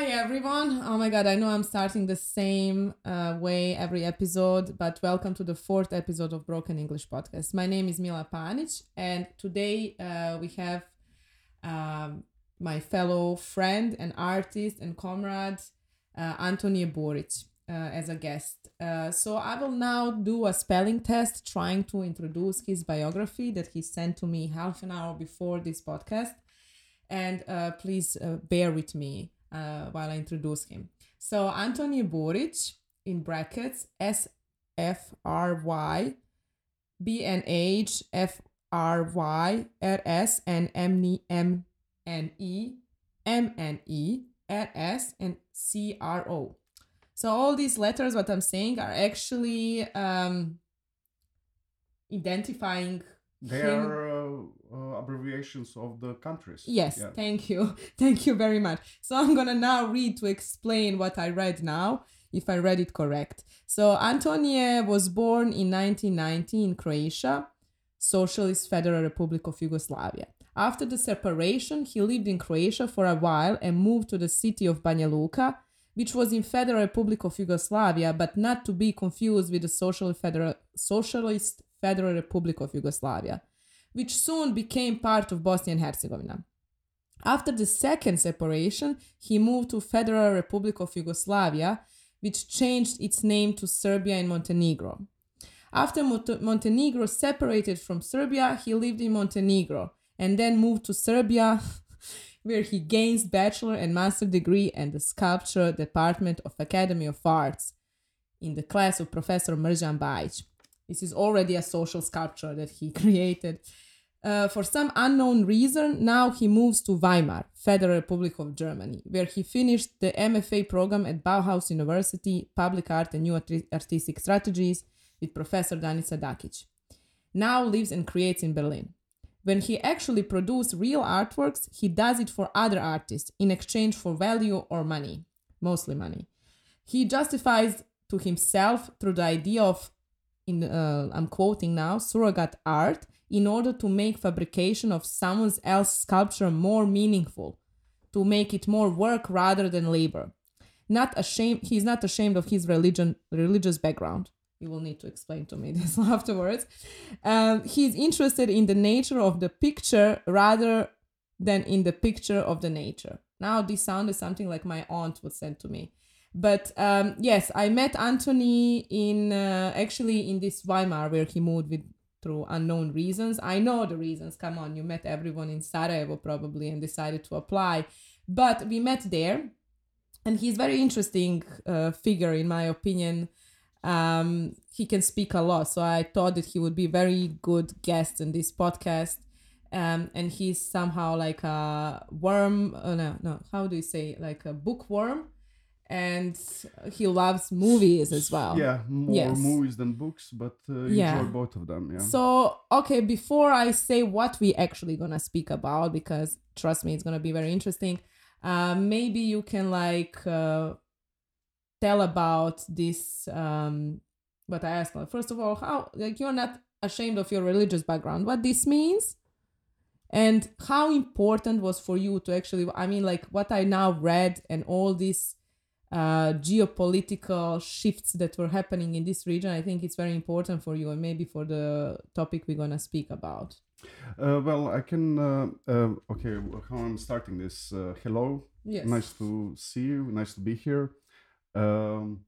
Hi everyone. Oh my god, I know I'm starting the same uh, way every episode, but welcome to the fourth episode of Broken English Podcast. My name is Mila Panic, and today uh, we have um, my fellow friend and artist and comrade uh, Antonije Burić uh, as a guest. Uh, so I will now do a spelling test trying to introduce his biography that he sent to me half an hour before this podcast. And uh, please uh, bear with me uh, while I introduce him. So Antonije Burić, in brackets, S F R Y B N H F R Y R S and M M N E M N E R S and C R O. So all these letters, what I'm saying, are actually um, identifying are uh, abbreviations of the countries. Yes, Yeah. thank you. Thank you very much. So I'm going to now read to explain what I read now, if I read it correct. So Antonije was born in 1990 in Croatia, Socialist Federal Republic of Yugoslavia. After the separation, he lived in Croatia for a while and moved to the city of Banja Luka, which was in Federal Republic of Yugoslavia, but not to be confused with the Social Federal, Socialist Federal Republic of Yugoslavia which soon became part of Bosnia and Herzegovina. After the second separation, he moved to Federal Republic of Yugoslavia, which changed its name to Serbia and Montenegro. After Mont- Montenegro separated from Serbia, he lived in Montenegro and then moved to Serbia, where he gains bachelor and master degree and the sculpture department of Academy of Arts in the class of Professor Mrđan Bajić. This is already a social sculpture that he created. Uh, for some unknown reason, now he moves to Weimar, Federal Republic of Germany, where he finished the MFA program at Bauhaus University, Public Art and New Arti- Artistic Strategies with Professor Danica Dakic. Now lives and creates in Berlin. When he actually produces real artworks, he does it for other artists in exchange for value or money, mostly money. He justifies to himself through the idea of in uh, I'm quoting now surrogate art in order to make fabrication of someone else's sculpture more meaningful, to make it more work rather than labor. Not ashamed, he's not ashamed of his religion, religious background. You will need to explain to me this afterwards. Um, he's interested in the nature of the picture rather than in the picture of the nature. Now, this sounded something like my aunt would send to me. But um, yes, I met Anthony in uh, actually in this Weimar where he moved with through unknown reasons. I know the reasons. Come on, you met everyone in Sarajevo probably and decided to apply. But we met there, and he's very interesting uh, figure in my opinion. Um, he can speak a lot, so I thought that he would be very good guest in this podcast. Um, and he's somehow like a worm. Uh, no, no. How do you say like a bookworm? And he loves movies as well. Yeah, more Yes. movies than books, but uh, Yeah. enjoy both of them. Yeah. So, okay, before I say what we actually gonna speak about, because trust me, it's gonna be very interesting. Uh, maybe you can like uh, tell about this. Um, what I asked. First of all, how like you're not ashamed of your religious background. What this means, and how important was for you to actually. I mean, like what I now read and all these uh, geopolitical shifts that were happening in this region. I think it's very important for you and maybe for the topic we're gonna speak about. Uh, well, I can. Uh, uh, okay, how I'm starting this. Uh, hello, Yes. nice to see you. Nice to be here. Um,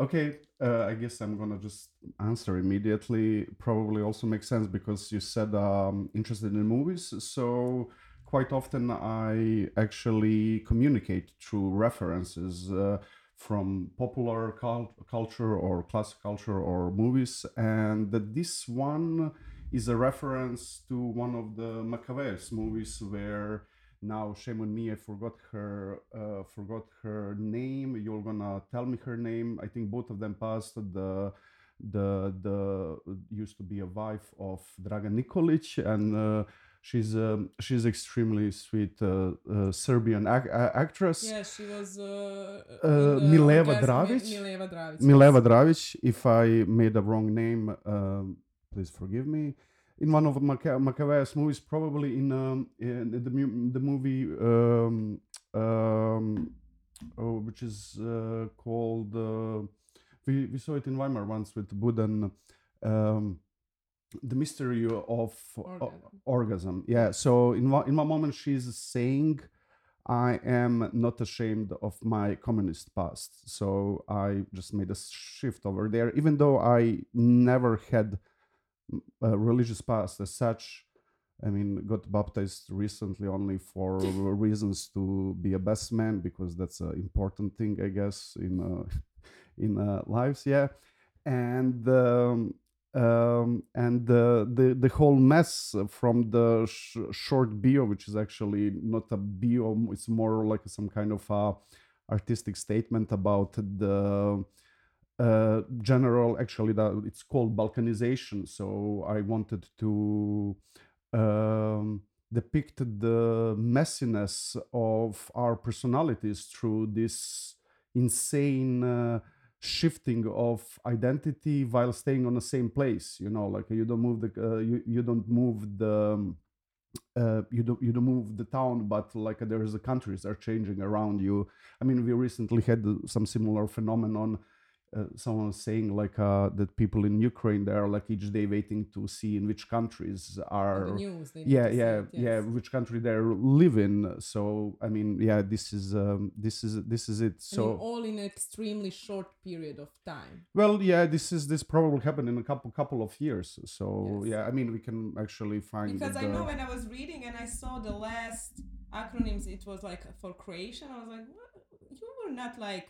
okay, uh, I guess I'm gonna just answer immediately. Probably also makes sense because you said um, interested in movies. So quite often I actually communicate through references uh, from popular cul- culture or classic culture or movies, and that this one is a reference to one of the Makavejev's movies where now shame on me i forgot her uh, forgot her name. You're gonna tell me her name. I think both of them passed. The the the used to be a wife of dragan nikolic and uh, she's um, she's extremely sweet uh, uh, serbian ac- actress Yeah, she was uh, Uh, Mileva Dravic? Mileva Dravic. Mileva Dravic, if I made a wrong name, um, please forgive me. In one of Maca- Makavejev's movies, probably in, um, in the mu- the movie um, um, which is uh, called. Uh, we we saw it in Weimar once with Buddha. Um, the mystery of Orgasm. orgasm. Yeah. So in one, in one moment she's saying, "I am not ashamed of my communist past." So I just made a shift over there, even though I never had mm, a religious past as such. I mean, got baptized recently only for reasons to be a best man because that's an important thing, I guess, in uh, in uh, lives. Yeah, and um, um, and the, the the whole mess from the sh- short bio, which is actually not a bio, it's more like some kind of a artistic statement about the uh, general. Actually, that it's called balkanization. So I wanted to um, depict the messiness of our personalities through this insane. Uh, shifting of identity while staying on the same place you know like you don't move the uh, you, you don't move the um, uh, you don't you don't move the town but like there is the countries are changing around you. I mean we recently had some similar phenomenon uh, someone was saying like uh, that people in Ukraine they are like each day waiting to see in which countries are the news. They yeah yeah it, yeah which country they're living so i mean yeah this is um, this is this is it I so mean, all in an extremely short period of time. well, yeah, this is this probably happened in a couple couple of years. So Yes. yeah, I mean we can actually find Because the, I know when I was reading and I saw the last acronyms, it was like for Croatian. I was like, what? You were not like,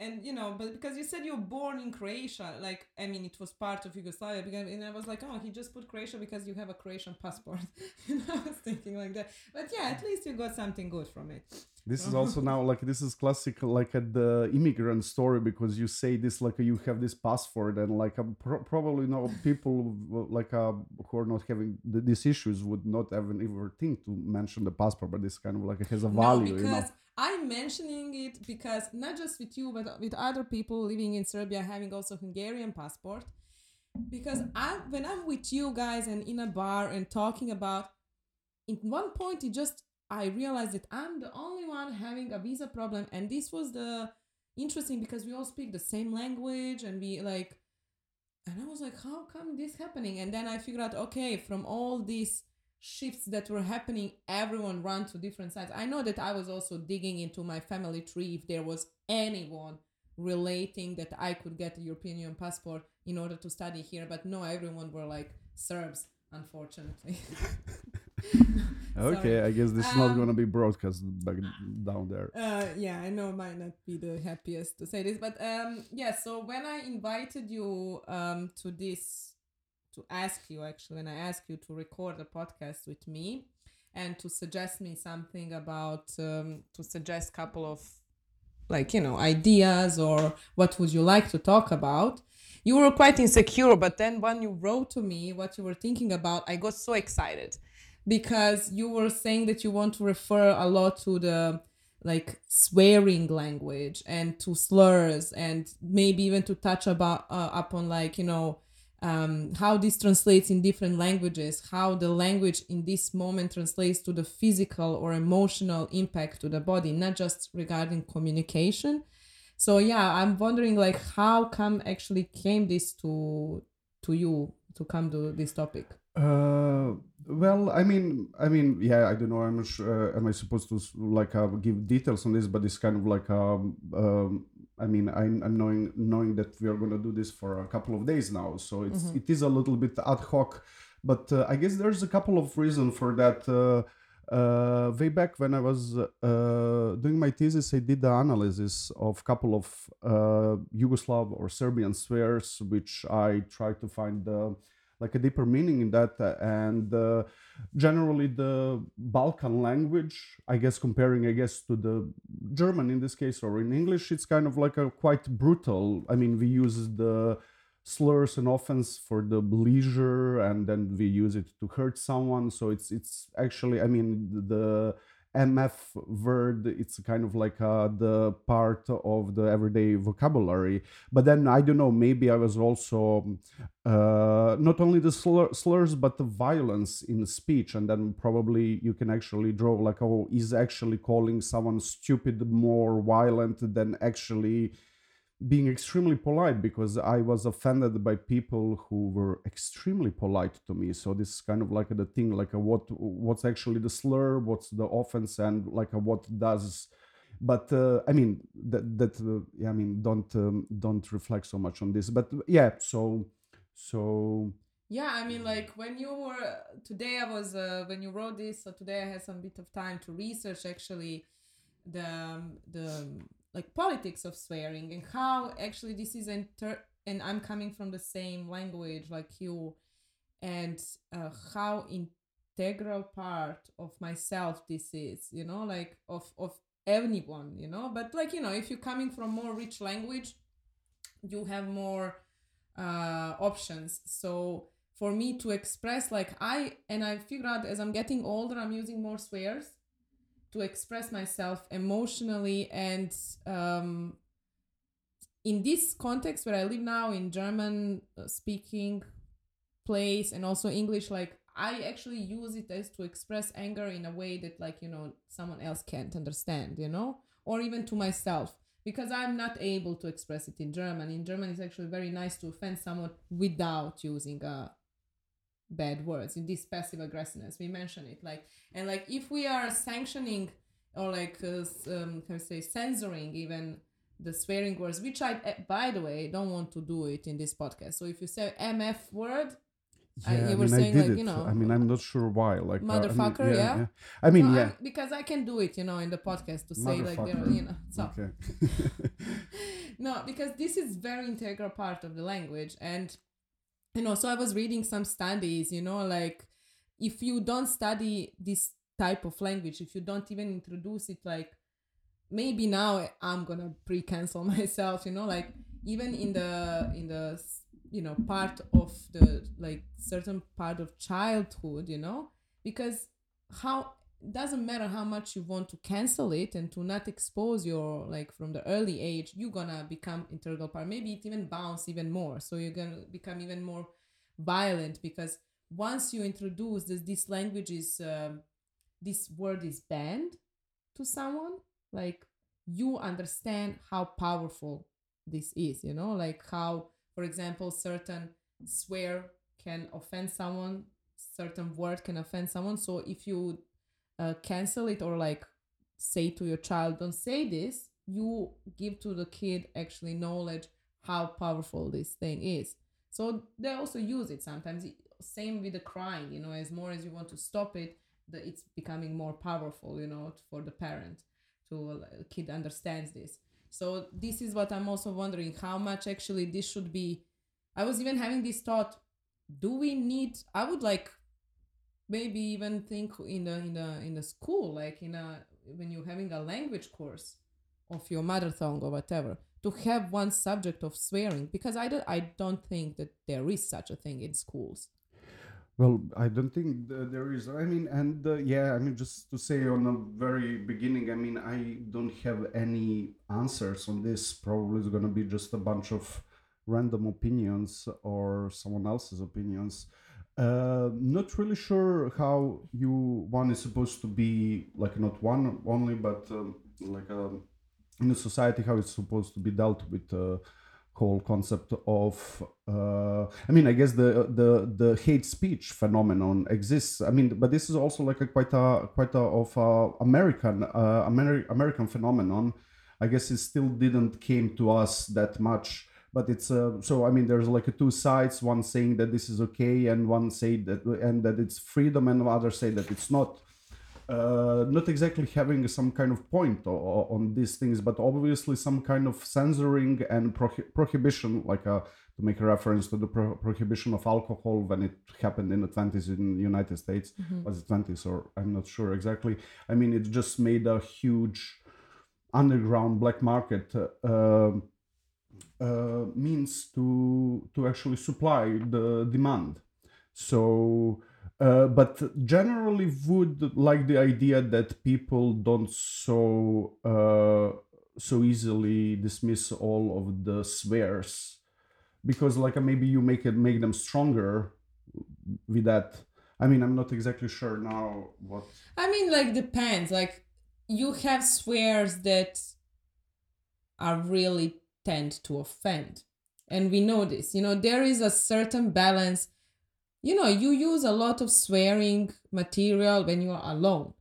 and you know, but because you said you're born in Croatia, like I mean, it was part of Yugoslavia. Because, and I was like, oh, he just put Croatia because you have a Croatian passport. you know, I was thinking like that. But yeah, at least you got something good from it. this is also now like this is classic like at the immigrant story because you say this like you have this passport and like uh, pro- probably no people like uh, who are not having th- these issues would not even ever think to mention the passport, but this kind of like has a value, no, you know. I'm mentioning it because not just with you, but with other people living in Serbia having also Hungarian passport. Because I, when I'm with you guys and in a bar and talking about, in one point it just I realized that I'm the only one having a visa problem, and this was the interesting because we all speak the same language and we like, and I was like, how come this happening? And then I figured out, okay, from all these shifts that were happening, everyone ran to different sides. I know that I was also digging into my family tree if there was anyone relating that I could get a European Union passport in order to study here, but no, everyone were like Serbs, unfortunately. Okay, I guess this is not Um, gonna be broadcast back down there. Uh, yeah, I know might not be the happiest to say this, but um, yeah. So when I invited you um to this, to ask you actually, when I ask you to record a podcast with me, and to suggest me something about um, to suggest couple of like you know ideas or what would you like to talk about you were quite insecure but then when you wrote to me what you were thinking about i got so excited because you were saying that you want to refer a lot to the like swearing language and to slurs and maybe even to touch about uh, upon like you know um, how this translates in different languages how the language in this moment translates to the physical or emotional impact to the body not just regarding communication so yeah i'm wondering like how come actually came this to to you to come to this topic Uh, well, I mean, I mean, yeah, I don't know. I'm. Uh, am I supposed to like uh, give details on this? But it's kind of like, um, um, I mean, I'm, I'm knowing knowing that we are gonna do this for a couple of days now, so it's Mhm. it is a little bit ad hoc. But uh, I guess there's a couple of reasons for that. Uh, uh, way back when I was uh, doing my thesis, I did the analysis of couple of uh, Yugoslav or Serbian swears, which I tried to find uh, like a deeper meaning in that. uh, And uh, generally, the Balkan language, I guess, comparing, I guess, to the German in this case or in English, it's kind of like a quite brutal. I mean, we use the slurs and offense for the leisure and then we use it to hurt someone so it's it's actually i mean the mf word it's kind of like uh, the part of the everyday vocabulary. But then i don't know maybe i was also uh, not only the slur, slurs but the violence in speech. And then probably you can actually draw like oh is actually calling someone stupid more violent than actually being extremely polite because I was offended by people who were extremely polite to me. So this is kind of like the thing, like what what's actually the slur, what's the offense, and like what does. But uh, I mean that that uh, yeah, I mean don't um, don't reflect so much on this. But yeah, so so yeah i mean like when you were today i was uh, when you wrote this so today i had some bit of time to research actually the um, the like politics of swearing and how actually this is inter and i'm coming from the same language like you and uh, how integral part of myself this is you know like of of anyone you know? But like you know if you're coming from more rich language you have more uh options. So for me to express like i and i figured out as i'm getting older i'm using more swears to express myself emotionally and um, in this context where i live now in german uh, speaking place and also english like i actually use it as to express anger in a way that like you know someone else can't understand you know or even to myself because i'm not able to express it in german. In german it's actually very nice to offend someone without using a bad words in this passive aggressiveness we mention it like and like if we are sanctioning or like uh, um, how to say censoring even the swearing words which i eh, by the way don't want to do it in this podcast so if you say mf word yeah, I, you I were mean, saying I like did you know I mean, I'm not sure why. Like, uh, I mean, Motherfucker, yeah, yeah? I mean, No, yeah. I'm- because i can do it you know in the podcast to say like there you know so Okay. no because this is very integral part of the language and you know so i was reading some studies you know like if you don't study this type of language if you don't even introduce it like maybe now i'm gonna pre-cancel myself you know like even in the in the you know part of the like certain part of childhood you know because how doesn't matter how much you want to cancel it and to not expose your like from the early age you're gonna become integral part. Maybe it even bounce even more. So you're gonna become even more violent because once you introduce this this language is um, this word is banned to someone like you understand how powerful this is you know? Like how for example certain swear can offend someone certain word can offend someone. So if you uh, cancel it or like say to your child don't say this you give to the kid actually knowledge how powerful this thing is. So they also use it sometimes. Same with the crying you know as more as you want to stop it the, it's becoming more powerful you know for the parent to a kid understands this. So this is what i'm also wondering how much actually this should be. I was even having this thought do we need i would like maybe even think in the in the in the school like in a when you're having a language course of your mother tongue or whatever to have one subject of swearing because i don't i don't think that there is such a thing in schools Well, I don't think there is. I mean, and uh, yeah, I mean, just to say on the very beginning, I mean, I don't have any answers on this. Probably it's going to be just a bunch of random opinions or someone else's opinions. Uh, not really sure how you one is supposed to be like not one only, but um, like um, in a society how it's supposed to be dealt with. Uh, whole concept of uh, i mean i guess the the the hate speech phenomenon exists i mean but this is also like a quite a quite a of a american uh, Ameri- american phenomenon i guess it still didn't came to us that much but it's uh, so i mean there's like two sides one saying that this is okay and one say that and that it's freedom and the other say that it's not uh, not exactly having some kind of point o- on these things, but obviously some kind of censoring and prohi- prohibition, like uh to make a reference to the pro- prohibition of alcohol when it happened in the 20s in the United States. Was it 20s or I'm not sure exactly. I mean, it just made a huge underground black market. Uh, uh, means to to actually supply the demand. So uh, but generally would like the idea that people don't so uh, so easily dismiss all of the swears because like uh, maybe you make it make them stronger with that i mean i'm not exactly sure now what I mean, like depends. Like you have swears that are really tend to offend, and we know this. You know, there is a certain balance. You know, you use a lot of swearing material when you are alone.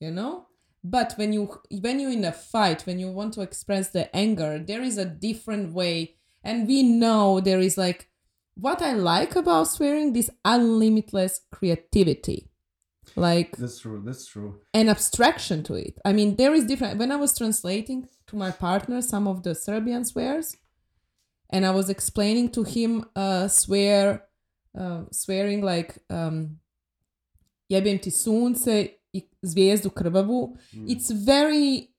You know, but when you when you're in a fight, when you want to express the anger, there is a different way, and we know there is like what I like about swearing this unlimitless creativity. Like that's true that's true an abstraction to it. I mean, there is different. When I was translating to my partner some of the Serbian swears, and I was explaining to him uh, swear, uh, swearing like um, jebem ti sunce i zvijezdu krvavu. It's very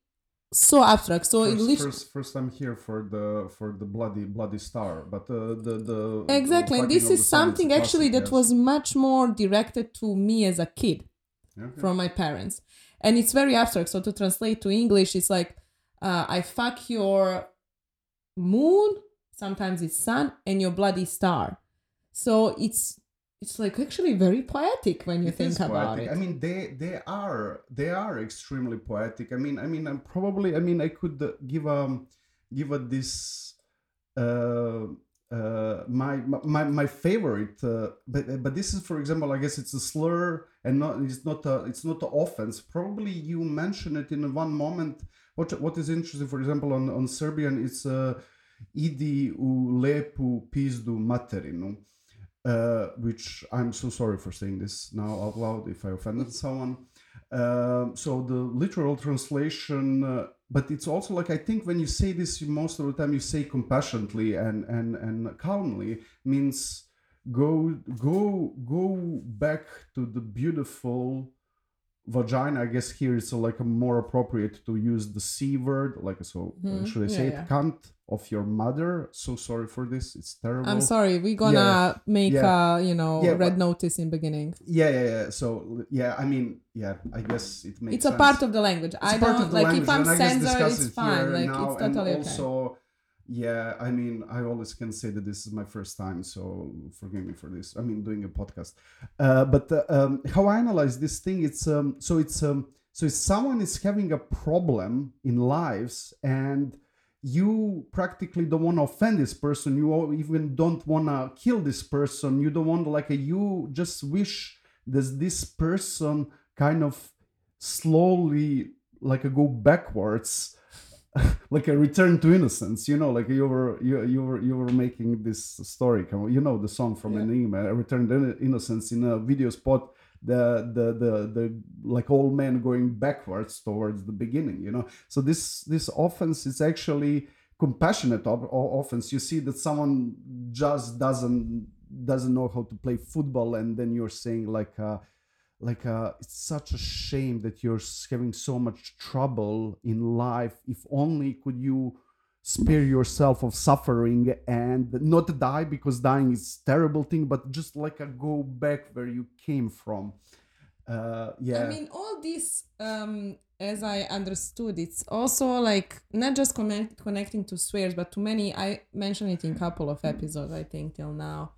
so abstract. So it first, lit- first, first I'm here for the for the bloody bloody star, but uh, the the exactly. And this is something actually classic, that yes. was much more directed to me as a kid. Okay. from my parents and it's very abstract so to translate to english it's like uh, i fuck your moon sometimes it's sun and your bloody star so it's it's like actually very poetic when you It think about poetic. it I mean, they they are they are extremely poetic. I mean, I mean, I'm probably. I mean, I could give a give a this. Uh, uh, my my my favorite, uh, but but this is, for example, I guess it's a slur and not it's not a it's not an offense. Probably you mention it in one moment. What what is interesting, for example, on on Serbian, it's uh, idi u lepu pizdu materinu uh, which I'm so sorry for saying this now out loud if I offended someone. Um, so the literal translation, uh, but it's also like I think when you say this, you, most of the time you say compassionately and and and calmly means go go go back to the beautiful vagina. I guess here it's uh, like a more appropriate to use the c word, like so. uh, Mhm. should I Yeah, say yeah. it? Cunt of your mother. So sorry for this. It's terrible. i'm sorry we're gonna make Yeah. a you know Yeah, red but- notice in beginning Yeah, yeah, yeah. So yeah, I mean, yeah, I guess it makes. it's a part of the language It's i don't like language, if i'm censored it's it fine like now, it's totally and okay also, yeah, I mean, I always can say that this is my first time, so forgive me for this. I mean, doing a podcast, uh, but uh, um, how I analyze this thing, it's um, so it's um, so if someone is having a problem in lives and you practically don't want to offend this person you even don't want to kill this person you don't want like a, you just wish that this person kind of slowly like a go backwards like a return to innocence you know like you were you, you were you were making this story come you know the song from Yeah. enigma a return to innocence in a video spot the the the the like old man going backwards towards the beginning you know so this this offense is actually compassionate of, o- offense you see that someone just doesn't doesn't know how to play football and then you're saying like uh like uh it's such a shame that you're having so much trouble in life if only could you spare yourself of suffering and not die because dying is terrible thing but just like a go back where you came from uh yeah I mean, all this, um, as I understood, it's also like not just connect, connecting to swears, but to many. I mentioned it in a couple of episodes, I think, till now.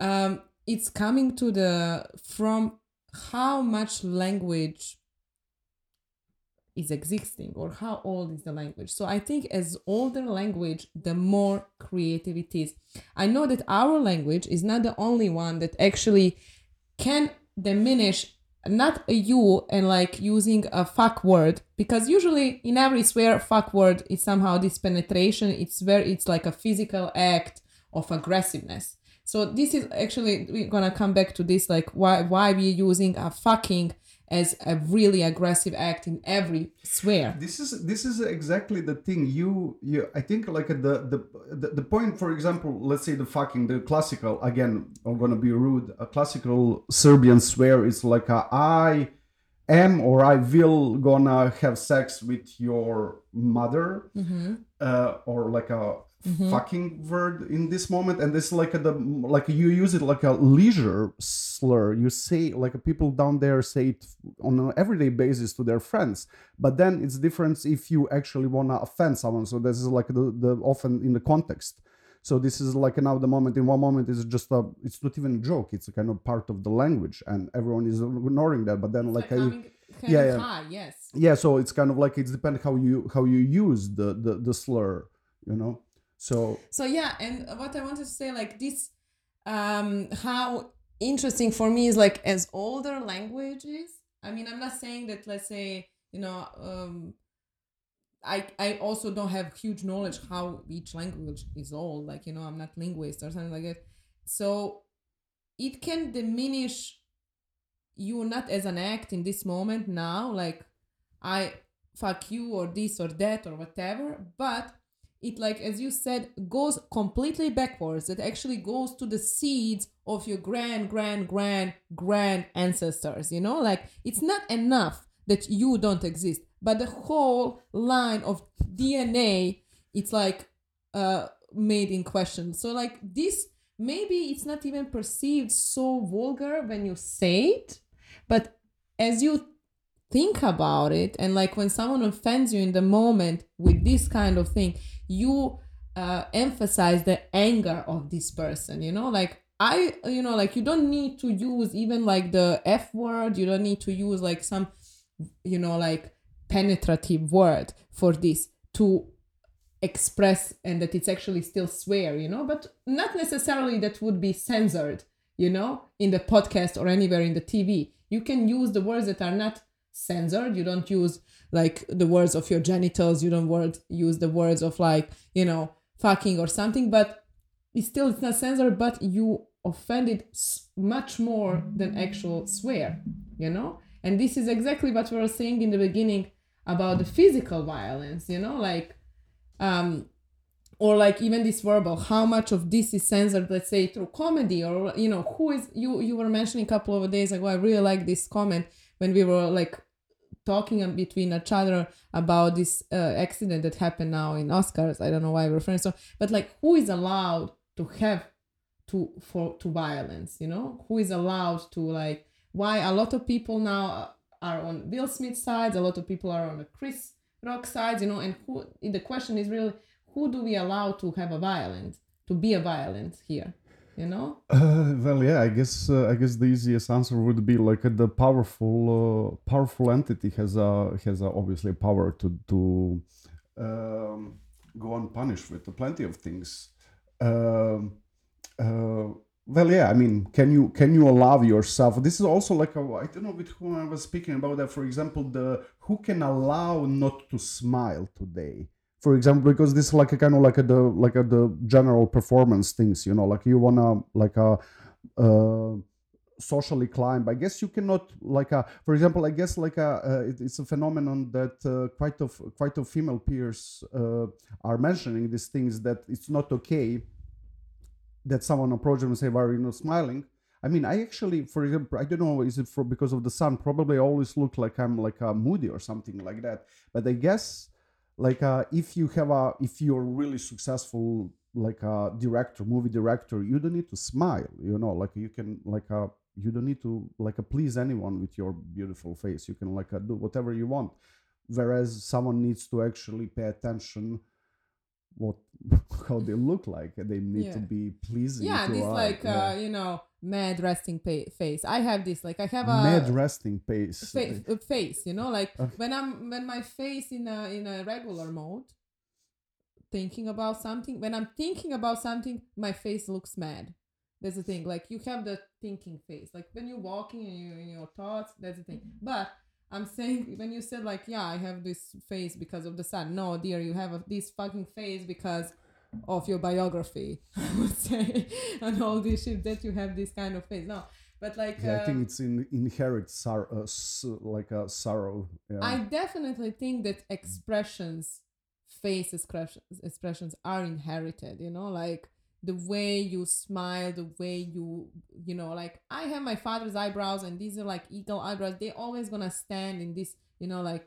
Um, it's coming to the from how much language is existing or how old is the language. So I think as older language, the more creative it is. I know that our language is not the only one that actually can diminish not a you and like using a fuck word because usually in every swear fuck word is somehow this penetration it's where it's like a physical act of aggressiveness so this is actually we're gonna come back to this like why why we're using a fucking as a really aggressive act in every swear. This is this is exactly the thing. You you i think like the the the, the point for example let's say the fucking the classical again i'm gonna be rude a classical serbian swear is like a i am or i will gonna have sex with your mother uh, or like a Mm-hmm. fucking word in this moment and this like a, the like you use it like a leisure slur. You say like people down there say it on an everyday basis to their friends but then it's different if you actually want to offend someone. So this is like the, the often in the context. So this is like now the moment in one moment is just a it's not even a joke it's a kind of part of the language and everyone is ignoring that but then like, like I, having kind yeah, yeah. high, yes. yeah so it's kind of like it's depend how you how you use the the, the slur you know so So yeah, and what I wanted to say, like this, um, how interesting for me is like as older languages. I mean, I'm not saying that. Let's say you know, um, I I also don't have huge knowledge how each language is old. Like you know, I'm not linguist or something like that. So it can diminish you not as an act in this moment now, like I fuck you or this or that or whatever, but it like as you said goes completely backwards. It actually goes to the seeds of your grand grand grand grand ancestors you know? Like it's not enough that you don't exist but the whole line of dna it's like uh made in question. So like this maybe it's not even perceived so vulgar when you say it but as you think about it. And like when someone offends you in the moment with this kind of thing you uh, emphasize the anger of this person you know? Like i you know like you don't need to use even like the f word. You don't need to use like some you know like penetrative word for this to express and that it's actually still swear you know? But not necessarily that would be censored you know in the podcast or anywhere in the tv you can use the words that are not censored you don't use like the words of your genitals. You don't word use the words of like you know fucking or something. But it's still it's not censored but you offended much more than actual swear you know? And this is exactly what we were saying in the beginning about the physical violence you know? Like um or like even this verbal how much of this is censored let's say through comedy or you know who is you you were mentioning a couple of days ago i really like this comment when we were like talking between each other about this uh, accident that happened now in oscars. I don't know why we're friends. So but like who is allowed to have to for to violence you know? Who is allowed to like why a lot of people now are on will smith sides a lot of people are on the chris rock sides you know? And who the question is really who do we allow to have a violence to be a violence here you know Uh, well, yeah, I guess uh, I guess the easiest answer would be like the powerful uh, powerful entity has a has a, obviously power to to um, go unpunished with plenty of things. Um, uh, well, yeah, I mean, can you can you allow yourself? This is also like a, I don't know with whom I was speaking about that. For example, the who can allow not to smile today for example because this is like a kind of like a the like a the general performance things you know like you wanna like a uh socially climb i guess you cannot like a for example i guess like a uh, it, it's a phenomenon that uh, quite of quite of female peers uh, are mentioning these things that it's not okay that someone approach them and say why are you not smiling I mean, I actually, for example, I don't know, is it for because of the sun? Probably always look like I'm like a moody or something like that. But I guess like uh, if you have a if you're really successful like a director movie director you don't need to smile you know like you can like a you don't need to like uh, please anyone with your beautiful face. You can like uh, do whatever you want. Whereas someone needs to actually pay attention what how they look like they need to be pleasing yeah this like yeah. uh you know mad resting pa- face i have this like i have a mad resting face. fa- uh, face you know like Okay. when i'm when my face in a in a regular mode thinking about something when i'm thinking about something my face looks mad that's the thing like you have the thinking face like when you're walking and you're in your thoughts that's the thing but i'm saying when you said like yeah i have this face because of the sun no dear you have a, this fucking face because of your biography i would say and all this shit that you have this kind of face no but like yeah, i think um, it's in inherit sor- uh, s- like a sorrow yeah. I definitely think that expressions, face expressions, expressions are inherited. You know, like the way you smile, the way you, you know, like I have my father's eyebrows, and these are like eagle eyebrows. They're always gonna stand in this, you know, like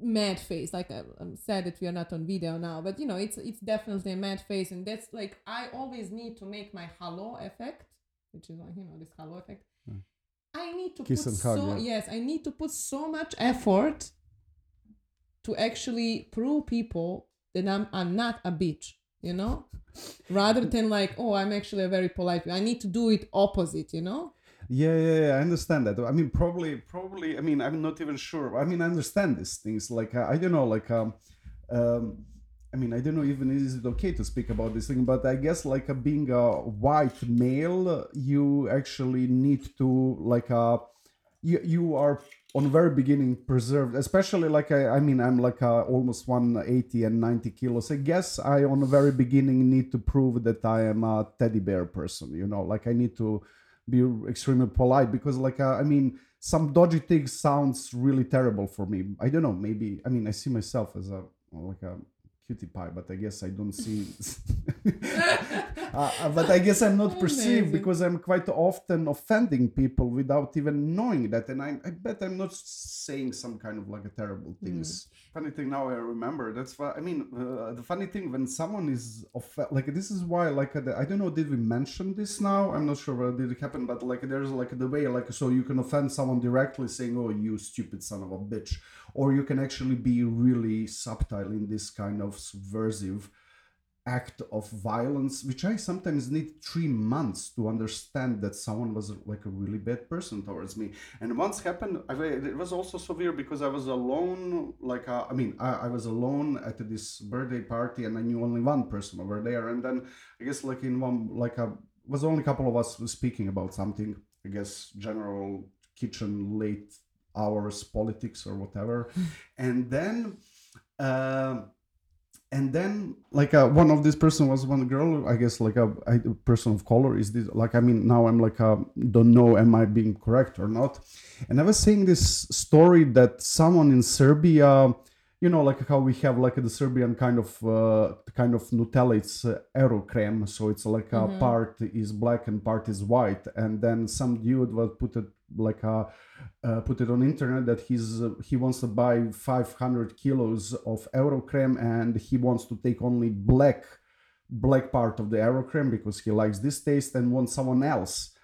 mad face. Like I, I'm sad that we are not on video now, but you know, it's it's definitely a mad face, and that's like I always need to make my halo effect, which is like you know this halo effect. Mm. I need to Kiss put and hug, so yeah. yes, I need to put so much effort to actually prove people that I'm I'm not a bitch, you know, rather than like oh I'm actually a very polite. I need to do it opposite, you know. Yeah, yeah, yeah, I understand that. I mean, probably, probably. I mean, I'm not even sure. I mean, I understand these things. Like, uh, I don't know. Like, um, um, I mean, I don't know even is it okay to speak about this thing, but I guess like uh, being a white male, you actually need to like uh, you you are on very beginning preserved, especially like I, I mean, I'm like uh, almost 180 and 90 kilos. I guess I on the very beginning need to prove that I am a teddy bear person. You know, like I need to be extremely polite because like uh, i mean some dodgy things sounds really terrible for me i don't know maybe i mean i see myself as a like a cutie pie but i guess i don't see uh, uh, but i guess i'm not perceived Amazing. because i'm quite often offending people without even knowing that and i, I bet i'm not saying some kind of like a terrible things. Funny thing now i remember that's why i mean uh, the funny thing when someone is off like this is why like i don't know did we mention this now? I'm not sure whether did it happen but like there's like the way like so you can offend someone directly saying oh you stupid son of a bitch or you can actually be really subtle in this kind of subversive act of violence which i sometimes need three months to understand that someone was like a really bad person towards me. And once happened I, it was also severe because i was alone like uh, i mean I, I was alone at this birthday party and i knew only one person over there. And then i guess like in one like a was only a couple of us speaking about something. I guess general kitchen late hours politics or whatever. And then um and then like uh, one of this person was one girl i guess like a, a person of color is this like i mean now i'm like uh don't know am i being correct or not? And i was saying this story that someone in serbia you know like how we have like the serbian kind of uh, kind of nutella it's uh, Eurokrem so it's like a Mhm. part is black and part is white. And then some dude was put it like a uh, put it on internet that he's uh, he wants to buy 500 kilos of Eurokrem and he wants to take only black black part of the Eurokrem because he likes this taste and wants someone else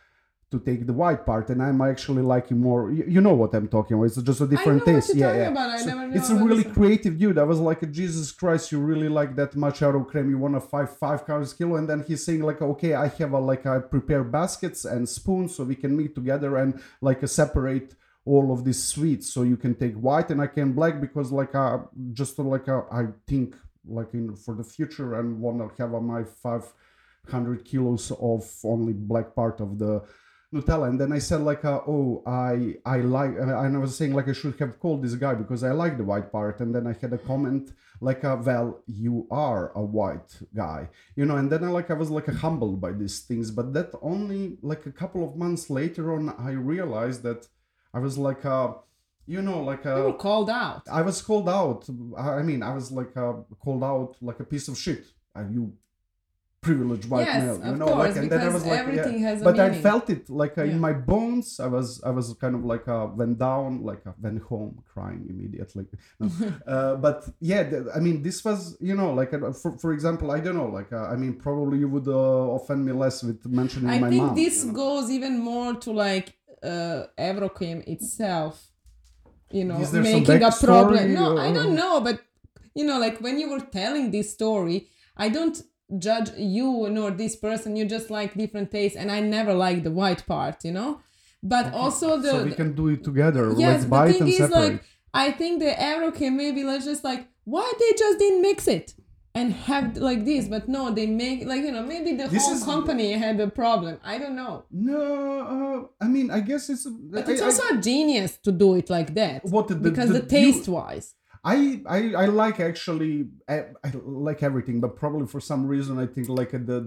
to take the white part and I'm actually liking more you, you know what I'm talking about it's just a different taste yeah yeah So it's a really this. creative dude I was like Jesus Christ you really like that much cream you want a five five calories kilo and then he's saying like okay I have a like I prepare baskets and spoons so we can meet together and like uh, separate all of these sweets so you can take white and I can black because like uh just like uh, I think like in for the future and want to have uh, my 500 kilos of only black part of the Nutella. And then I said like uh, oh I I like uh, and I was saying like I should have called this guy because I like the white part. And then I had a comment like uh, well you are a white guy you know? And then I like I was like humbled by these things. But that only like a couple of months later on I realized that I was like uh you know like You were uh called out. I was called out. I I mean I was like uh, called out like a piece of shit. Uh, you privileged white yes, male you of know course, like and then I was like yeah everything has a but I felt it like uh, Yeah. in my bones. I was I was kind of like uh, went down, like uh, went home crying immediately. No. uh, but yeah, th- I mean, this was you know like uh, for for example, I don't know, like uh, I mean, probably you would uh, offend me less with mentioning I my think mom. this you know? goes even more to like uh Eurokrem itself. You know, Is there some making a problem. No, I don't know, but you know, like when you were telling this story, I don't judge you nor this person. You just like different tastes, and I never like the white part. You know, but also the so we can do it together. yes, Let's the buy it and is separate. like I think the arrow can maybe let's just like why they just didn't mix it and have like this, but no, they make like you know maybe the This whole is- company had a problem. I don't know. no, uh, I mean, I guess it's. But I- it's also a genius to do it like that. What the- because the- the, taste wise. I, I I like actually I, I like everything, but probably for some reason I think like the the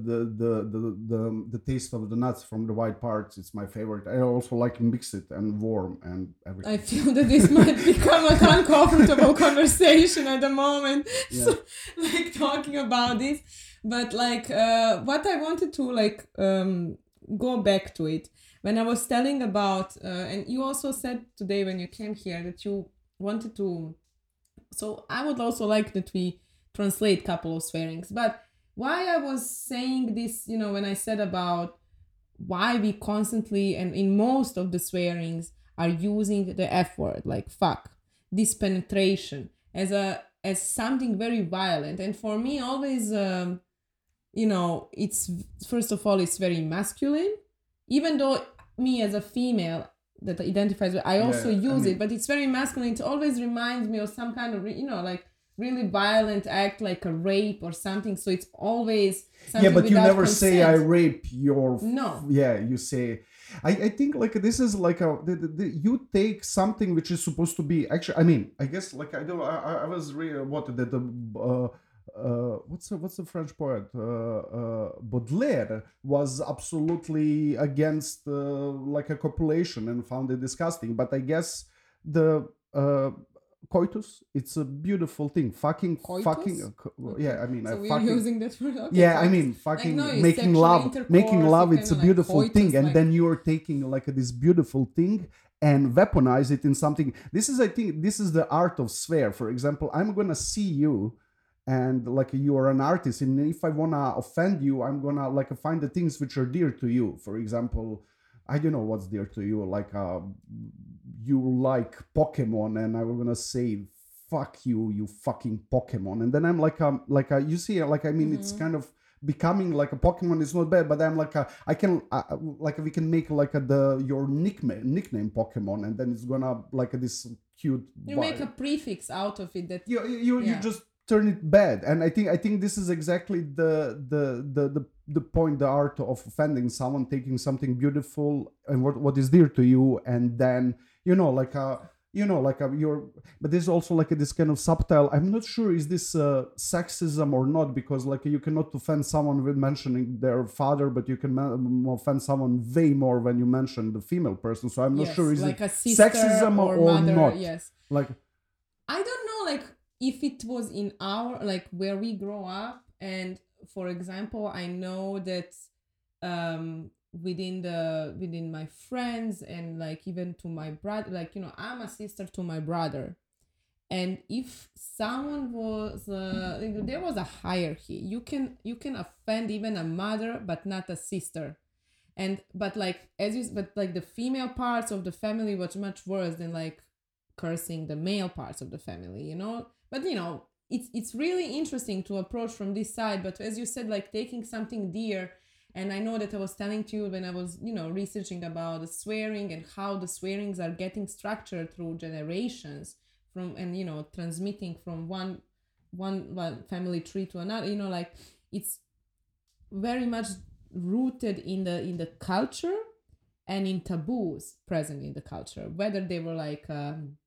the the the, the taste of the nuts from the white parts it's my favorite. I also like mix it and warm and everything. I feel that this might become an uncomfortable conversation at the moment. So, like talking about this, but like uh, what I wanted to like um, go back to it when I was telling about, uh, and you also said today when you came here that you wanted to So I would also like that we translate couple of swearings. But why I was saying this, you know, when I said about why we constantly and in most of the swearings are using the F word, like fuck, this penetration as a as something very violent. And for me, always, um, you know, it's first of all, it's very masculine. Even though me as a female that identifies with, I also Yeah, I use mean- it, but it's very masculine. It always reminds me of some kind of, re- you know, like really violent act, like a rape or something. So it's always something yeah, but you never say I rape your. f- No. Yeah, you say. I, I think like this is like a the, the, the, you take something which is supposed to be actually I mean I guess like I do I, I- I was re what the, the uh, uh, what's the, what's the French poet? Uh, uh, Baudelaire was absolutely against uh, like a copulation and found it disgusting but I guess the uh, coitus it's a beautiful thing. Fucking fucking Coitus? uh, co- yeah I mean So I we're fucking using that word. Okay, yeah i mean fucking no, making love making love it's a kinda like beautiful thing and like- then you're taking like this beautiful thing and weaponize it in something. This is i think this is the art of swear for example i'm gonna see you and like you are an artist and if i wanna offend you i'm gonna like find the things which are dear to you for example i don't know what's dear to you like uh you like pokemon and i'm gonna say fuck you you fucking pokemon and then i'm like um like uh, you see like i mean it's Mhm. kind of becoming like a pokemon is not bad but i'm like a, i can uh, like we can make like a, the your nickname nickname pokemon and then it's gonna like this cute You vi- make a prefix out of it that you you, you Yeah. just turn it bad and i think i think this is exactly the the the the, the point the art of offending someone taking something beautiful and what, what is dear to you and then you know like a you know like a you're but there's also like a, this kind of subtle i'm not sure is this uh, sexism or not because like you cannot offend someone with mentioning their father but you can ma- offend someone way more when you mention the female person so i'm not yes, sure is like it a sexism or, or mother. not? Yes. like I don't know, like if it was in our like where we grow up, and for example, I know that um within the within my friends and like even to my brother, like you know, I'm a sister to my brother, and if someone was uh, there was a hierarchy, you can you can offend even a mother, but not a sister. And but like as you but like the female parts of the family was much worse than like cursing the male parts of the family you know but you know it's it's really interesting to approach from this side but as you said like taking something dear and i know that i was telling to you when i was you know researching about the swearing and how the swearings are getting structured through generations from and you know transmitting from one one, family tree to another you know like it's very much rooted in the in the culture and in taboos present in the culture whether they were like um,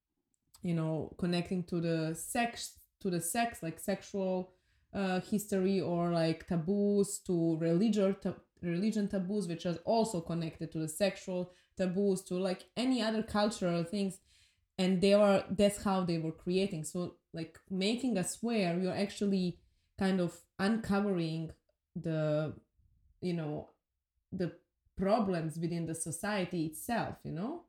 you know connecting to the sex to the sex like sexual uh, history or like taboos to religion ta- religion taboos which are also connected to the sexual taboos to like any other cultural things. And they were that's how they were creating. So like making a swear you're actually kind of uncovering the you know the problems within the society itself you know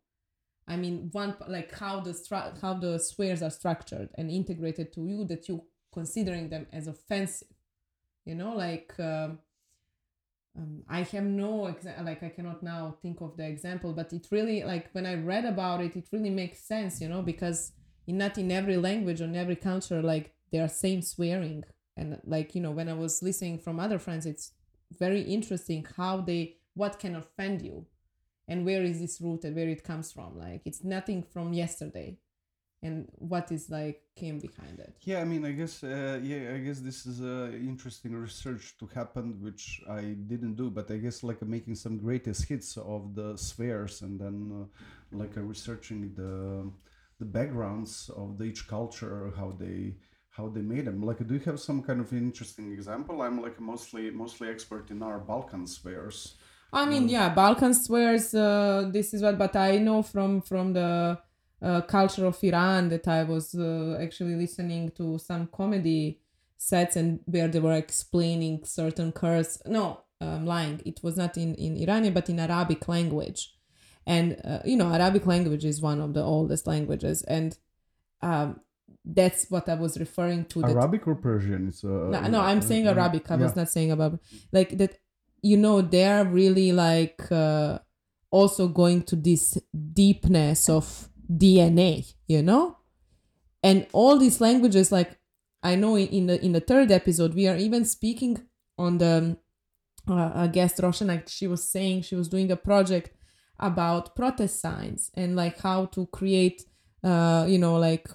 i mean one like how the stru- how the swears are structured and integrated to you that you considering them as offensive you know like um, um, i have no exa- like i cannot now think of the example but it really like when i read about it it really makes sense you know because in not in every language or in every culture like they are same swearing. And like you know when i was listening from other friends it's very interesting how they what can offend you and where is this rooted where it comes from like it's nothing from yesterday and what is like came behind it Yeah, I mean, I guess, uh, yeah, I guess this is uh, interesting research to happen, which I didn't do, but I guess like making some greatest hits of the spheres and then uh, like uh, researching the the backgrounds of the each culture, how they how they made them. Like, do you have some kind of interesting example? I'm like mostly mostly expert in our Balkan spheres. I mean, Mm. yeah, Balkan swears. Uh, this is what, but I know from from the uh, culture of Iran that I was uh, actually listening to some comedy sets and where they were explaining certain curse. No, I'm lying. It was not in in Iranian, but in Arabic language, and uh, you know, Arabic language is one of the oldest languages, and um, that's what I was referring to. that- Arabic or Persian? It's uh, no, no, I'm saying uh, Arabic. I was not saying about Like that, you know, they're really like uh, also going to this deepness of DNA, you know, and all these languages. Like I know in, the in the third episode, we are even speaking on the uh, a guest Roshan. Like she was saying she was doing a project about protest signs and like how to create, uh, you know, like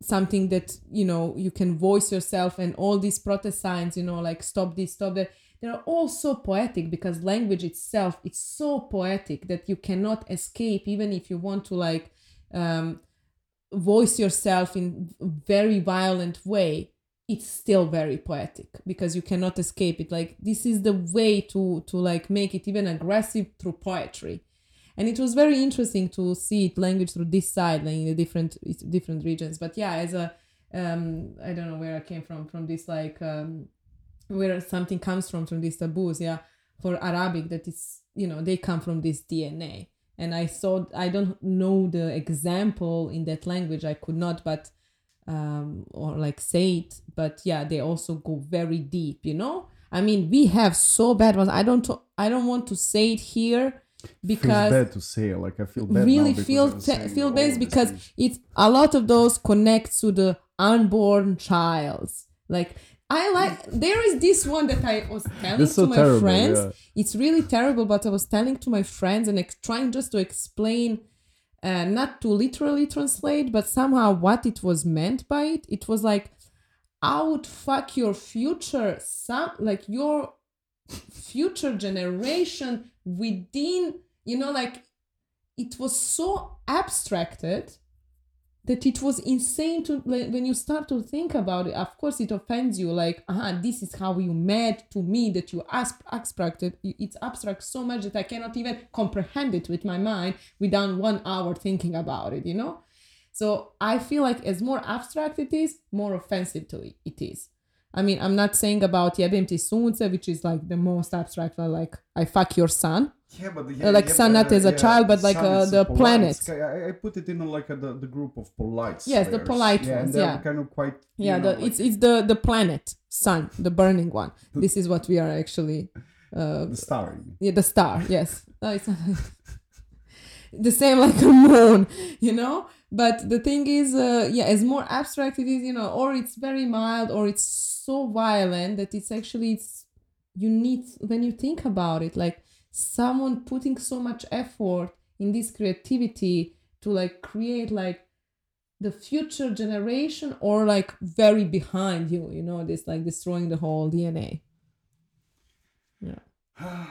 something that you know you can voice yourself and all these protest signs you know like stop this stop that they're all so poetic because language itself it's so poetic that you cannot escape even if you want to like um, voice yourself in very violent way it's still very poetic because you cannot escape it. Like this is the way to to like make it even aggressive through poetry. And it was very interesting to see it language through this side like in the different different regions. But yeah as a um i don't know where i came from from this like um where something comes from from these taboos yeah for arabic that is you know they come from this dna and i thought i don't know the example in that language i could not but um or like say it but yeah they also go very deep you know i mean we have so bad ones i don't i don't want to say it here because feels bad to say. Like I feel bad. really feel te- feel bad because it's a lot of those connect to the unborn child like i like there is this one that i was telling That's to my terrible, friends yeah. it's really terrible but i was telling to my friends and ex- trying just to explain uh, not to literally translate but somehow what it was meant by it it was like i would fuck your future son like your future generation within you know like it was so abstracted that it was insane to when you start to think about it of course it offends you like ah this is how you met to me that you as- abstracted it's abstract so much that i cannot even comprehend it with my mind without one hour thinking about it you know? So i feel like as more abstract it is more offensive to it is I mean, I'm not saying about Jebem ti sunce, which is like the most abstract, like I fuck your son. Yeah, but Uh, like sun not as a child, but like, uh, the planet. I, I put it in like a, the, the group of polite. Yes, the polite yeah, ones, yeah. kind of quite. Yeah, know, the, like- it's it's the the planet sun, the burning one. This is what we are actually. Uh, the star. yeah, the star. Yes, no, it's not the same like a moon, you know. But the thing is, uh, yeah, as more abstract it is, you know, or it's very mild, or it's so violent that it's actually it's you need when you think about it, like someone putting so much effort in this creativity to like create like the future generation or like very behind you you know this like destroying the whole dna yeah.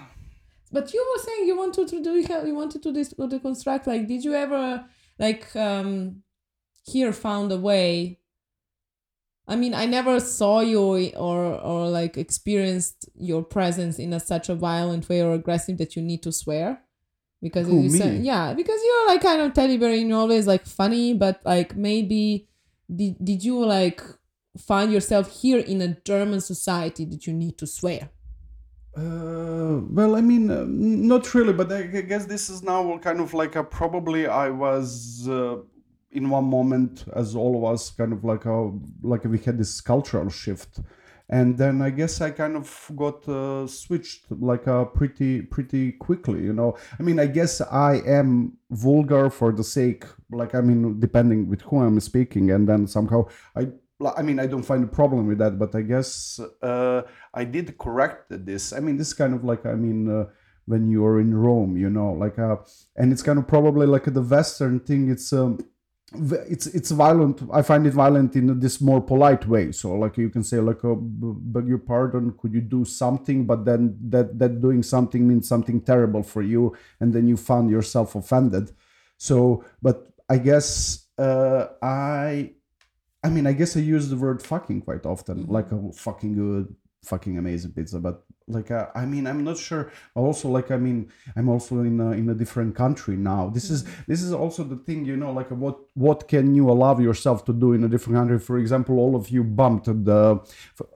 But you were saying you wanted to do you wanted to dis- to deconstruct like did you ever like um here found a way. I mean i never saw you or or like experienced your presence in a such a violent way or aggressive that you need to swear. Because Who, you said yeah because you're like kind of teddy bear and you're always like funny but like maybe did, did you like find yourself here in a german society that you need to swear Uh, well, I mean, uh, not really, but I guess this is now kind of like a probably I was uh, in one moment, as all of us, kind of like a like we had this cultural shift, and then I guess I kind of got uh, switched like a pretty pretty quickly, you know. I mean, I guess I am vulgar for the sake, like I mean, depending with who I'm speaking, and then somehow I. I mean, I don't find a problem with that, but I guess uh, I did correct this. I mean, this is kind of like I mean, uh, when you're in Rome, you know, like uh, and it's kind of probably like the Western thing. It's um, it's it's violent. I find it violent in this more polite way. So like you can say like, oh, beg your pardon, could you do something? But then that that doing something means something terrible for you, and then you found yourself offended. So, but I guess uh, I I mean, I guess I use the word fucking quite often, Mhm. like a fucking good fucking amazing pizza. But like, uh, I mean, I'm not sure. Also, like, I mean, I'm also in a, in a different country now. This is this is also the thing, you know, like what what can you allow yourself to do in a different country? For example, all of you bumped the,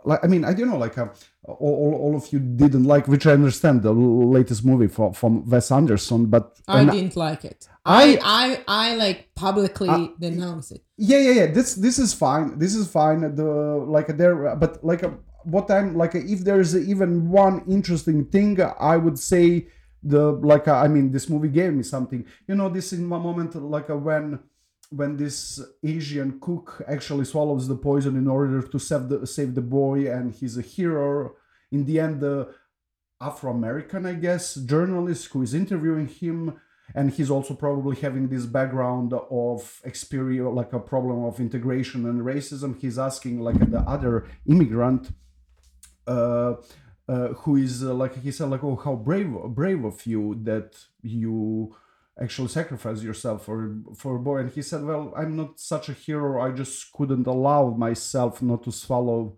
like, I mean, I don't know, like, uh, all, all of you didn't like, which I understand, the latest movie from from Wes Anderson, but I didn't like it. I- I I I like publicly denounce it. yeah yeah yeah this this is fine this is fine the like there but like what i'm like if there's even one interesting thing i would say the like i mean this movie gave me something you know this in one moment like when when this asian cook actually swallows the poison in order to save the save the boy and he's a hero. In the end the afro-american i guess journalist who is interviewing him and he's also probably having this background of experience like a problem of integration and racism. He's asking like the other immigrant uh, uh, who is uh, like he said like oh how brave brave of you that you actually sacrifice yourself for for a boy. And he said well i'm not such a hero. I just couldn't allow myself not to swallow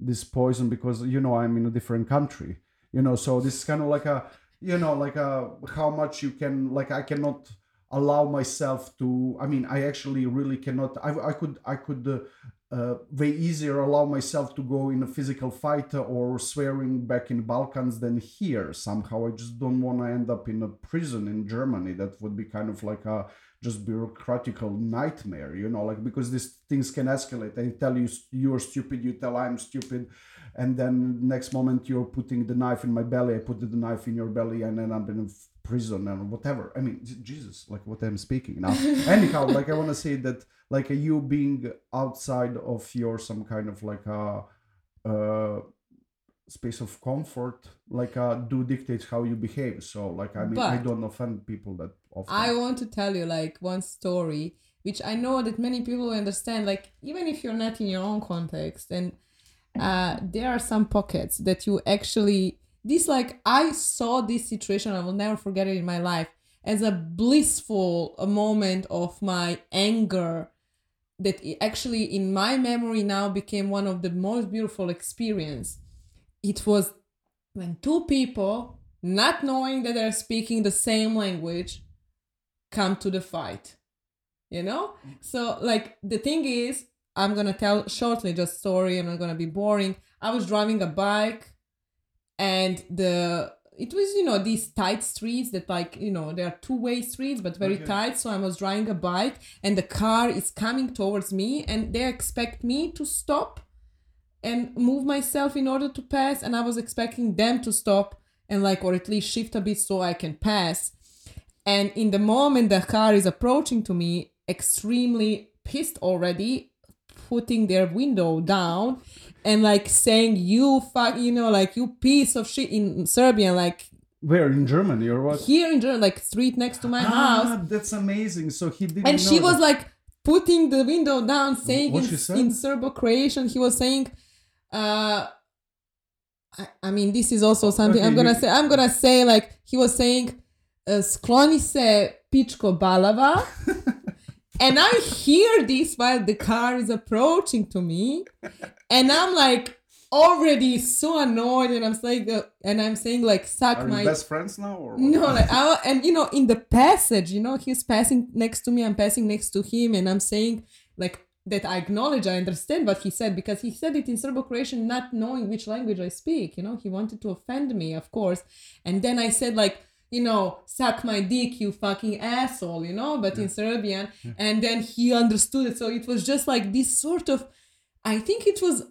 this poison because you know i'm in a different country you know so this is kind of like a you know like a how much you can like i cannot allow myself to i mean i actually really cannot i, I could i could uh, uh, way easier allow myself to go in a physical fight or swearing back in balkans than here. Somehow i just don't want to end up in a prison in germany. That would be kind of like a just bureaucratical nightmare you know like because these things can escalate. I tell you you're stupid you tell i'm stupid and then next moment you're putting the knife in my belly i put the knife in your belly and then i'm in prison and whatever. I mean jesus like what i'm speaking now. Anyhow like i want to say that like you being outside of your some kind of like a uh space of comfort like uh do dictate how you behave. So like i mean i don't offend people that often. I want to tell you like one story which I know that many people understand. Like even if you're not in your own context and uh there are some pockets that you actually this like I saw this situation I will never forget it in my life as a blissful moment of my anger that actually in my memory now became one of the most beautiful experience. It was when two people not knowing that they're speaking the same language come to the fight you know? So like the thing is i'm gonna tell shortly just story i'm not gonna be boring. I was driving a bike and the it was you know these tight streets that like you know they are two-way streets but very Okay. tight. So i was driving a bike and the car is coming towards me and they expect me to stop and move myself in order to pass. And i was expecting them to stop and like or at least shift a bit so i can pass. And in the moment the car is approaching to me extremely pissed already putting their window down and like saying you fuck you know like you piece of shit in serbian like where in germany or what? Here in germany like street next to my house. ah, that's amazing. So he didn't and she know was like putting the window down saying in, said? in serbo-croatian he was saying uh I, I mean this is also something Okay, i'm gonna you- say i'm gonna say like he was saying uh, skloni se pičko balava and i hear this while the car is approaching to me and i'm like already so annoyed and i'm saying uh, and i'm saying like suck are my best friends now or what? no, like I, and you know, in the passage, you know, he's passing next to me, I'm passing next to him, and I'm saying like that I acknowledge, I understand what he said because he said it in Serbo-Croatian, not knowing which language I speak. You know, he wanted to offend me, of course, and then I said like. You know, suck my dick, you fucking asshole, you know, but in Serbian. And then he understood it. So it was just like this sort of, I think it was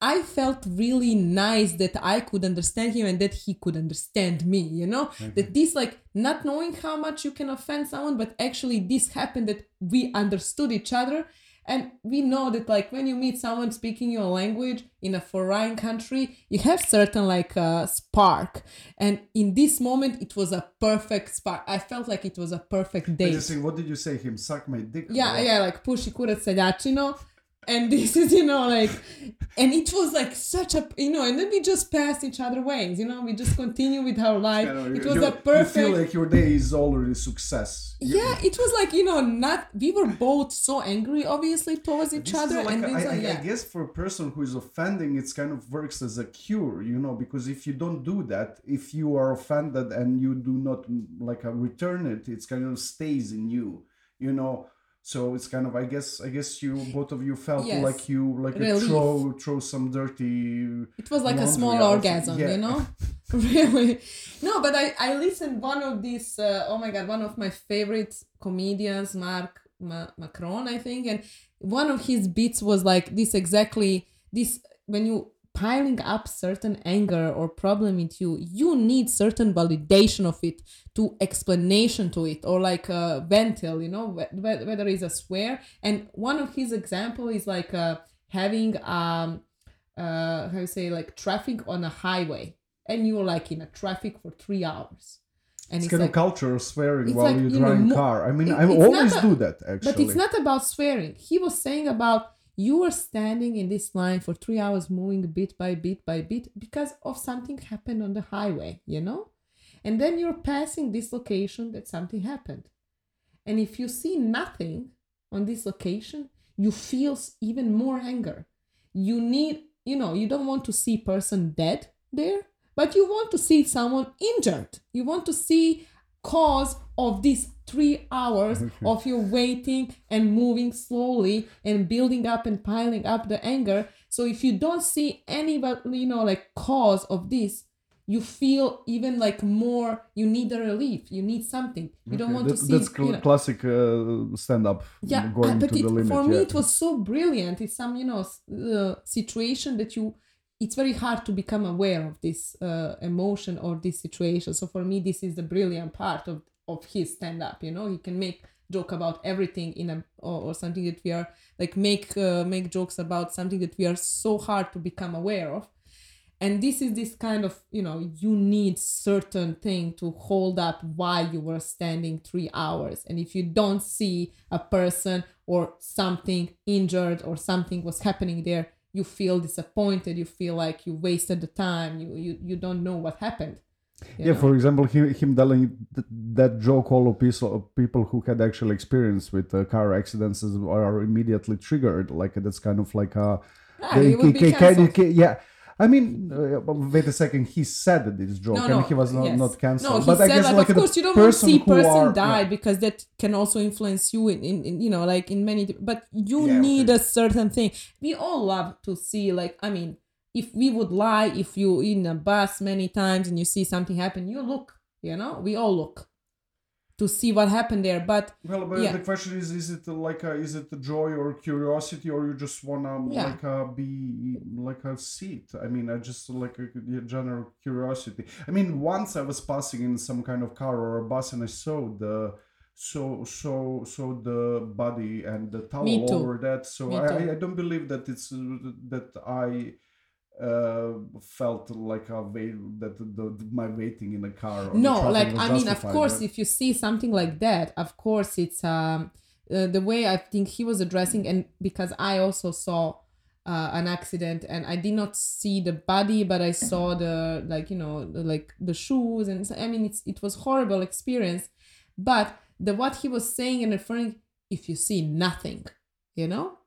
I felt really nice that I could understand him and that he could understand me, you know? That this, like, not knowing how much you can offend someone, but actually this happened that we understood each other. And we know that, like, when you meet someone speaking your language in a foreign country, you have certain, like, uh, spark. And in this moment, it was a perfect spark. I felt like it was a perfect date. what did you say him suck my dick Yeah, or yeah, like puši kurac seljačino. And this is you know like and it was like such a you know and then we just passed each other ways you know we just continue with our life know, it was a perfect You feel like your day is already success. Yeah it was like you know not we were both so angry obviously towards each This other like and a- things I, like I- I guess for a person who is offending, it's kind of works as a cure, you know, because if you don't do that, if you are offended and you do not like uh, return it, it's kind of stays in you, you know. So it's kind of, I guess, I guess you both of you felt Yes. like you like Relief. throw throw some dirty. it was like a small orgasm Yeah. you know really no but i i listened one of these uh, oh my god one of my favorite comedians mark Ma- macron i think and one of his beats was like this exactly this when you piling up certain anger or problem with you you need certain validation of it to explanation to it or like a ventil you know wh- wh- whether it's a swear and one of his example is like uh, having um uh how you say like traffic on a highway and you're like in a traffic for three hours and It's it's, kind like of culture swearing while like, you drive mo- car. I mean, it- I always a- do that actually. but it's not about swearing. He was saying about you were standing in this line for three hours, moving bit by bit by bit because of something happened on the highway, you know? And then you're passing this location that something happened. And if you see nothing on this location, you feel even more anger. You need, you know, you don't want to see person dead there, but you want to see someone injured. You want to see cause of these three hours of you waiting and moving slowly and building up and piling up the anger. So if you don't see any, but you know, like cause of this, you feel even like more. You need a relief. You need something. You don't want that- to see. That's you know- classic uh, stand up. yeah going but to it, the limit. for me it was so brilliant it's some you know uh, situation that you it's very hard to become aware of this uh, emotion or this situation so for me this is the brilliant part of of his stand up you know? He can make joke about everything in a or, or something that we are like make uh, make jokes about something that we are so hard to become aware of. And this is this kind of you know you need certain thing to hold up why you were standing three hours. And if you don't see a person or something injured or something was happening there you feel disappointed you feel like you wasted the time you you, you don't know what happened you yeah, know? for example, him, him telling th- that joke, all of people, people who had actual experience with uh, car accidents are immediately triggered. Like that's kind of like a. Yeah, he would be ca- ca- yeah. I mean, uh, wait a second. He said this joke, No, and no, he was not, yes. not cancelled. No, he but said I guess like, like of course you don't want to see person are- die yeah. because that can also influence you in, in, in you know like in many but you Yeah, need okay. a certain thing. We all love to see like I mean if we would lie if you in a bus many times and you see something happen you look you know we all look to see what happened there but Well, but Yeah. the question is: Is it like a, is it joy or curiosity, or you just wanna Yeah. like a, be like a seat? I mean, I just like a, a general curiosity. I mean, once I was passing in some kind of car or a bus, and I saw the so so so the body and the towel over that. So I. I I don't believe that it's uh, that I. Uh, felt like a wait that the, the, my waiting in the car. or the no traffic like i mean of course right? if you see something like that of course it's um uh, the way i think he was addressing and because i also saw uh, an accident and i did not see the body but i saw the like you know the, like the shoes and so, i mean it's it was horrible experience but the what he was saying and referring if you see nothing you know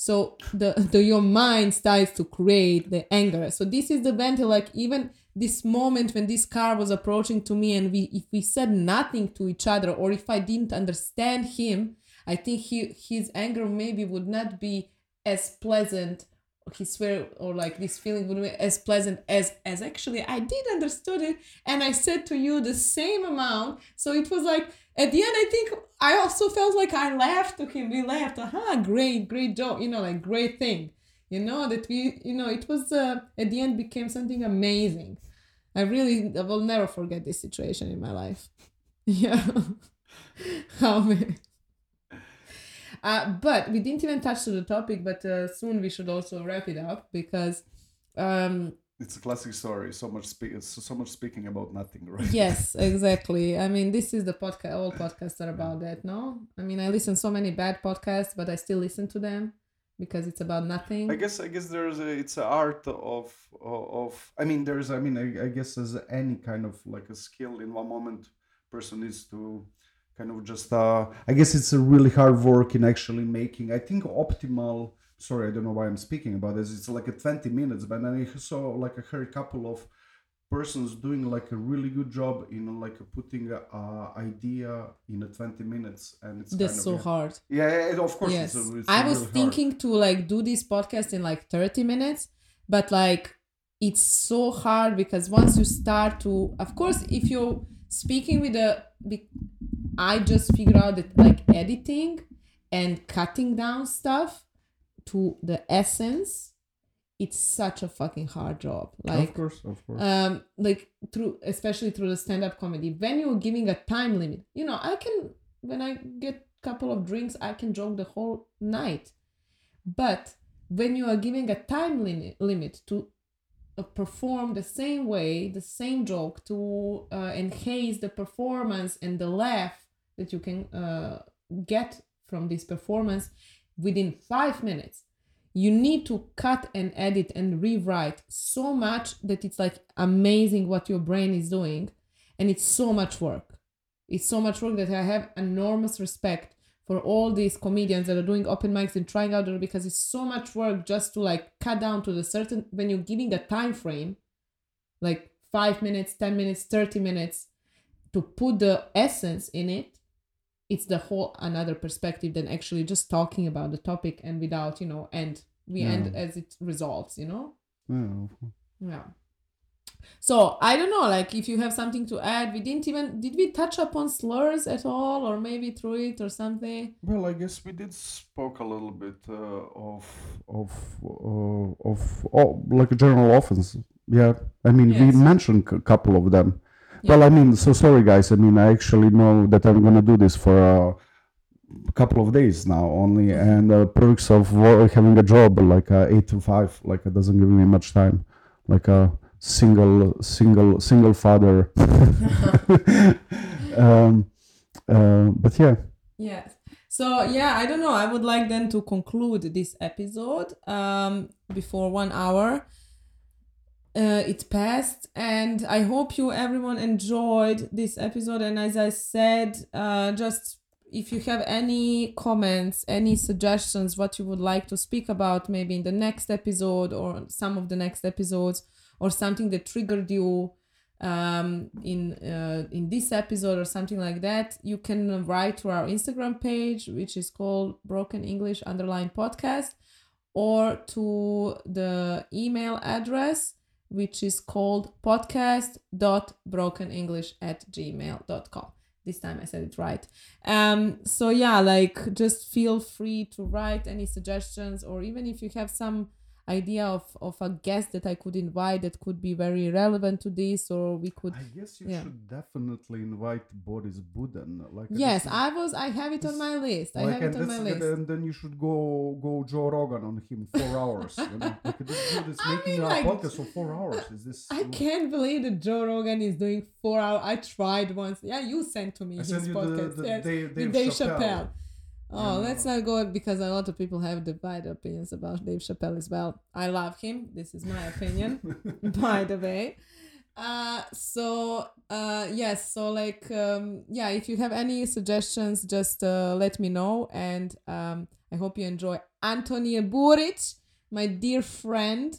so the, the your mind starts to create the anger. So this is the ventil like even this moment when this car was approaching to me and we if we said nothing to each other or if i didn't understand him i think he his anger maybe would not be as pleasant he swear or like this feeling would be as pleasant as as actually i did understood it. And i said to you the same amount. So it was like at the end i think i also felt like i laughed. To him we laughed. Aha great great job, you know like great thing. You know that we you know it was uh, at the end became something amazing. I really I will never forget this situation in my life. Yeah. How many uh, but we didn't even touch to the topic but uh, soon we should also wrap it up because um it's a classic story. So much speak. It's so much speaking about nothing, right? yes exactly i mean this is the podcast all podcasts are about that no i mean i listen so many bad podcasts but i still listen to them because it's about nothing I guess I guess there's a it's an art of of I mean there's I mean I, I guess as any kind of like a skill in one moment person needs to kind of just uh I guess it's a really hard work in actually making I think optimal sorry I don't know why I'm speaking about this it's like a 20 minutes but then I saw like I heard a couple of persons doing like a really good job in like putting a, uh, idea in a 20 minutes and it's that's kind so of, hard. Yeah, yeah, yeah, of course yes. it's, it's i really was hard. thinking to like do this podcast in like 30 minutes but like it's so hard because once you start to of course if you're speaking with a i just figured out that like editing and cutting down stuff to the essence it's such a fucking hard job. Like of course of course. um like through especially through the stand-up comedy. When you're giving a time limit you know i can when i get a couple of drinks i can joke the whole night. But when you are giving a time limit limit to uh, perform the same way the same joke to uh, enhance the performance and the laugh that you can uh, get from this performance within five minutes. You need to cut and edit and rewrite so much that it's like amazing what your brain is doing and it's so much work. It's so much work that i have enormous respect for all these comedians that are doing open mics and trying out because it's so much work just to like cut down to the certain when you're giving a time frame like 5 minutes 10 minutes 30 minutes to put the essence in it it's the whole another perspective than actually just talking about the topic and without you know and we end as it resolves you know? Yeah, yeah. So i don't know like if you have something to add we didn't even did we touch upon slurs at all or maybe through it or something? Well, I guess we did spoke a little bit uh, of of uh, of oh, like a general offense. Yeah, I mean we mentioned a couple of them. Yeah. Well, I mean, so sorry guys. I mean, I actually know that I'm gonna do this for a couple of days now only, and uh, perks of having a job like uh, eight to five, like it doesn't give me much time, like a single single single father. um, uh, but yeah. Yes. So yeah, I don't know. I would like then to conclude this episode um before one hour. Uh, it passed, and I hope you everyone enjoyed this episode. And as I said, uh, just if you have any comments, any suggestions, what you would like to speak about, maybe in the next episode or some of the next episodes, or something that triggered you um, in uh, in this episode or something like that, you can write to our Instagram page, which is called Broken English Underline Podcast, or to the email address, which is called podcast.brokenenglish at gmail.com. This time I said it right. Um, so yeah, like just feel free to write any suggestions, or even if you have some idea of, of a guest that I could invite that could be very relevant to this, or we could. I guess you yeah. should definitely invite Boris Budin. Like Yes, I was. I have it on my list. I like, have it on my list. And then you should go go Joe Rogan on him four hours. You know, like this dude is I making mean, a like, podcast for four hours. Is this? I can't believe that Joe Rogan is doing four hours. I tried once. Yeah, you sent to me I his you the, podcast. the yes, Dave, Dave, Dave Chappelle. Chappelle. Oh, Yeah. let's not go because a lot of people have divided opinions about Dave Chappelle as well. I love him. This is my opinion, by the way. Uh, so uh, yes, so like um, yeah, if you have any suggestions, just uh, let me know, and um, I hope you enjoy Antonije Burić, my dear friend.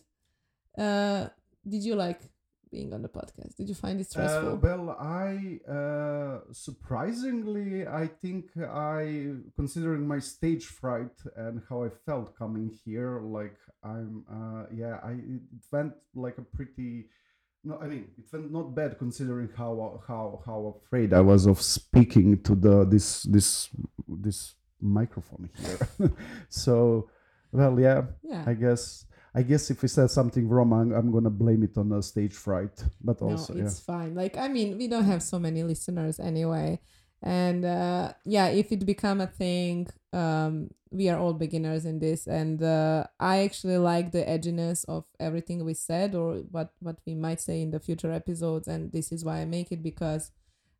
Uh, did you like being on the podcast? Did you find it stressful? Uh, well, I uh, surprisingly, I think I, considering my stage fright and how I felt coming here, like I'm, uh, yeah, I it went like a pretty. No, I mean it went not bad considering how how how afraid I was of speaking to the this this this microphone here. so, well, yeah, yeah. I guess I guess if we said something wrong, I'm, I'm gonna blame it on the stage fright. But also, no, yeah. it's fine. Like I mean, we don't have so many listeners anyway, and uh, yeah, if it become a thing, um, we are all beginners in this, and uh, I actually like the edginess of everything we said or what what we might say in the future episodes, and this is why I make it because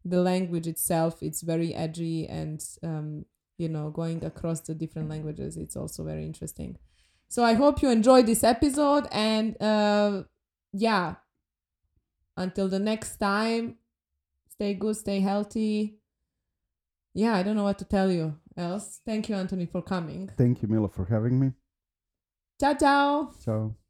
the language itself it's very edgy and um, you know going across the different languages it's also very interesting so i hope you enjoyed this episode and uh yeah. Until the next time stay good stay healthy. Yeah i don't know what to tell you else. Thank you anthony for coming. Thank you, Mila, for having me. ciao ciao. Ciao.